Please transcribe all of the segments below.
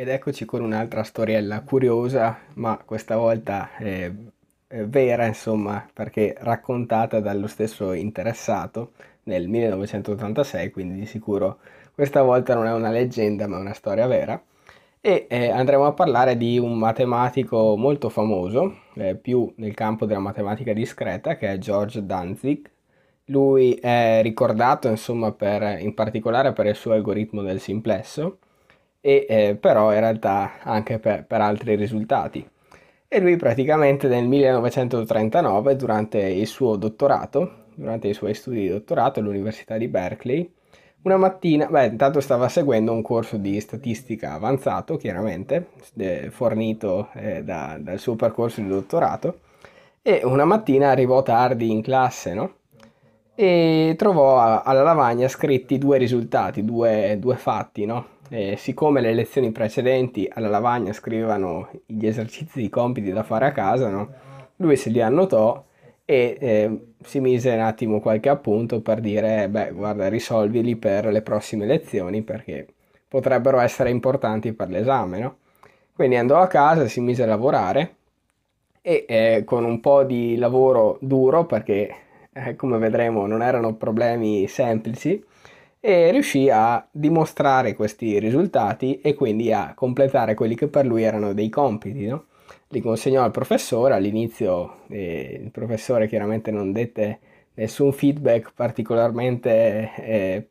Ed eccoci con un'altra storiella curiosa, ma questa volta è, è vera, insomma, perché raccontata dallo stesso interessato nel 1986, quindi di sicuro questa volta non è una leggenda, ma una storia vera. E eh, andremo a parlare di un matematico molto famoso, eh, più nel campo della matematica discreta, che è George Danzig. Lui è ricordato, insomma, per, in particolare per il suo algoritmo del simplesso e eh, però in realtà anche per, per, altri risultati. E lui praticamente nel 1939, durante il suo dottorato, durante i suoi studi di dottorato all'Università di Berkeley, una mattina, beh, intanto stava seguendo un corso di statistica avanzato, chiaramente, fornito eh, da, dal suo percorso di dottorato, e una mattina arrivò tardi in classe, no? E trovò alla lavagna scritti due risultati, due, due fatti, no? E siccome le lezioni precedenti alla lavagna scrivevano gli esercizi di compiti da fare a casa, no? lui se li annotò e eh, si mise un attimo qualche appunto per dire, beh, guarda, risolvili per le prossime lezioni perché potrebbero essere importanti per l'esame, no? Quindi andò a casa, si mise a lavorare e eh, con un po' di lavoro duro perché, eh, come vedremo, non erano problemi semplici, e riuscì a dimostrare questi risultati e quindi a completare quelli che per lui erano dei compiti, no? Li consegnò al professore, all'inizio eh, il professore chiaramente non dette nessun feedback particolarmente eh,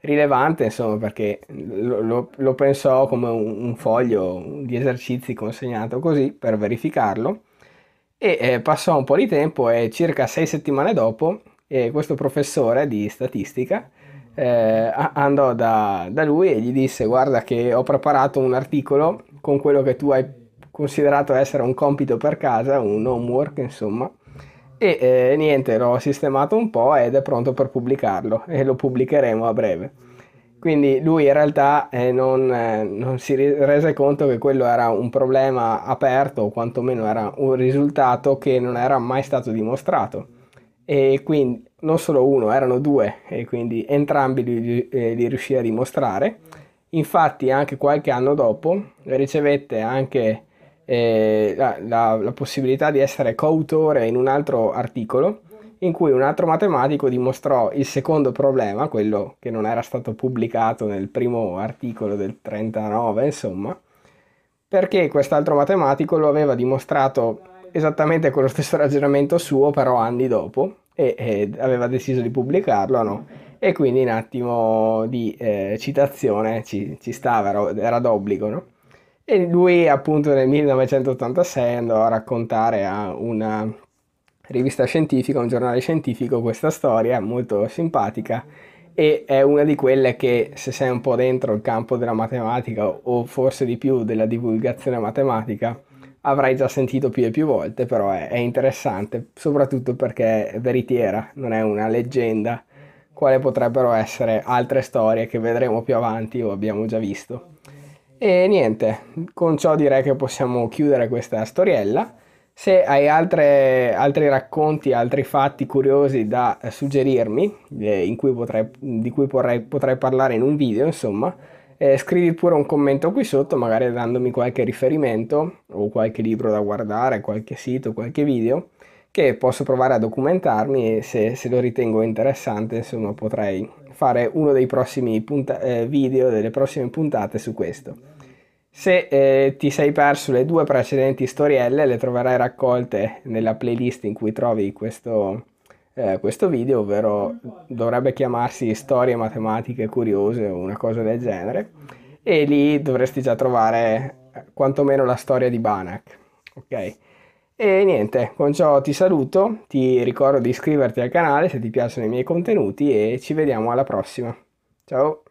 rilevante, insomma, perché lo, lo, lo pensò come un, un, foglio di esercizi consegnato così per verificarlo e eh, passò un po' di tempo e circa sei settimane dopo eh, questo professore di statistica eh, andò da, da, lui e gli disse guarda che ho preparato un articolo con quello che tu hai considerato essere un compito per casa, un homework insomma, e eh, niente, l'ho sistemato un po' ed è pronto per pubblicarlo e lo pubblicheremo a breve. Quindi lui in realtà eh, non, eh, non, si rese conto che quello era un problema aperto o quantomeno era un risultato che non era mai stato dimostrato. E quindi non solo uno, erano due e quindi entrambi li, eh, li riuscì a dimostrare. Infatti anche qualche anno dopo ricevette anche eh, la, la, la, possibilità di essere coautore in un altro articolo in cui un altro matematico dimostrò il secondo problema, quello che non era stato pubblicato nel primo articolo del 39, insomma, perché quest'altro matematico lo aveva dimostrato esattamente con lo stesso ragionamento suo, però anni dopo, e, e aveva deciso di pubblicarlo, no? E quindi un attimo di eh, citazione ci, ci stava, era, era d'obbligo, no? E lui appunto nel 1986 andò a raccontare a una rivista scientifica, un giornale scientifico, questa storia molto simpatica e è una di quelle che se sei un po' dentro il campo della matematica o forse di più della divulgazione matematica avrai già sentito più e più volte, però è, è interessante, soprattutto perché è veritiera, non è una leggenda, quale potrebbero essere altre storie che vedremo più avanti o abbiamo già visto. E niente, con ciò direi che possiamo chiudere questa storiella. Se hai altre, altri racconti, altri fatti curiosi da suggerirmi, eh, cui potrei, di cui potrei, potrei parlare in un video, insomma, eh, scrivi pure un commento qui sotto, magari dandomi qualche riferimento o qualche libro da guardare, qualche sito, qualche video che posso provare a documentarmi e se, se lo ritengo interessante, insomma, potrei fare uno dei prossimi punta- eh, video, delle prossime puntate su questo. Se eh, ti sei perso le due precedenti storielle, le troverai raccolte nella playlist in cui trovi questo, eh, questo video, ovvero dovrebbe chiamarsi Storie matematiche curiose o una cosa del genere, e lì dovresti già trovare eh, quantomeno la storia di Banach. Ok? E niente, con ciò ti saluto, ti ricordo di iscriverti al canale se ti piacciono i miei contenuti e ci vediamo alla prossima. Ciao!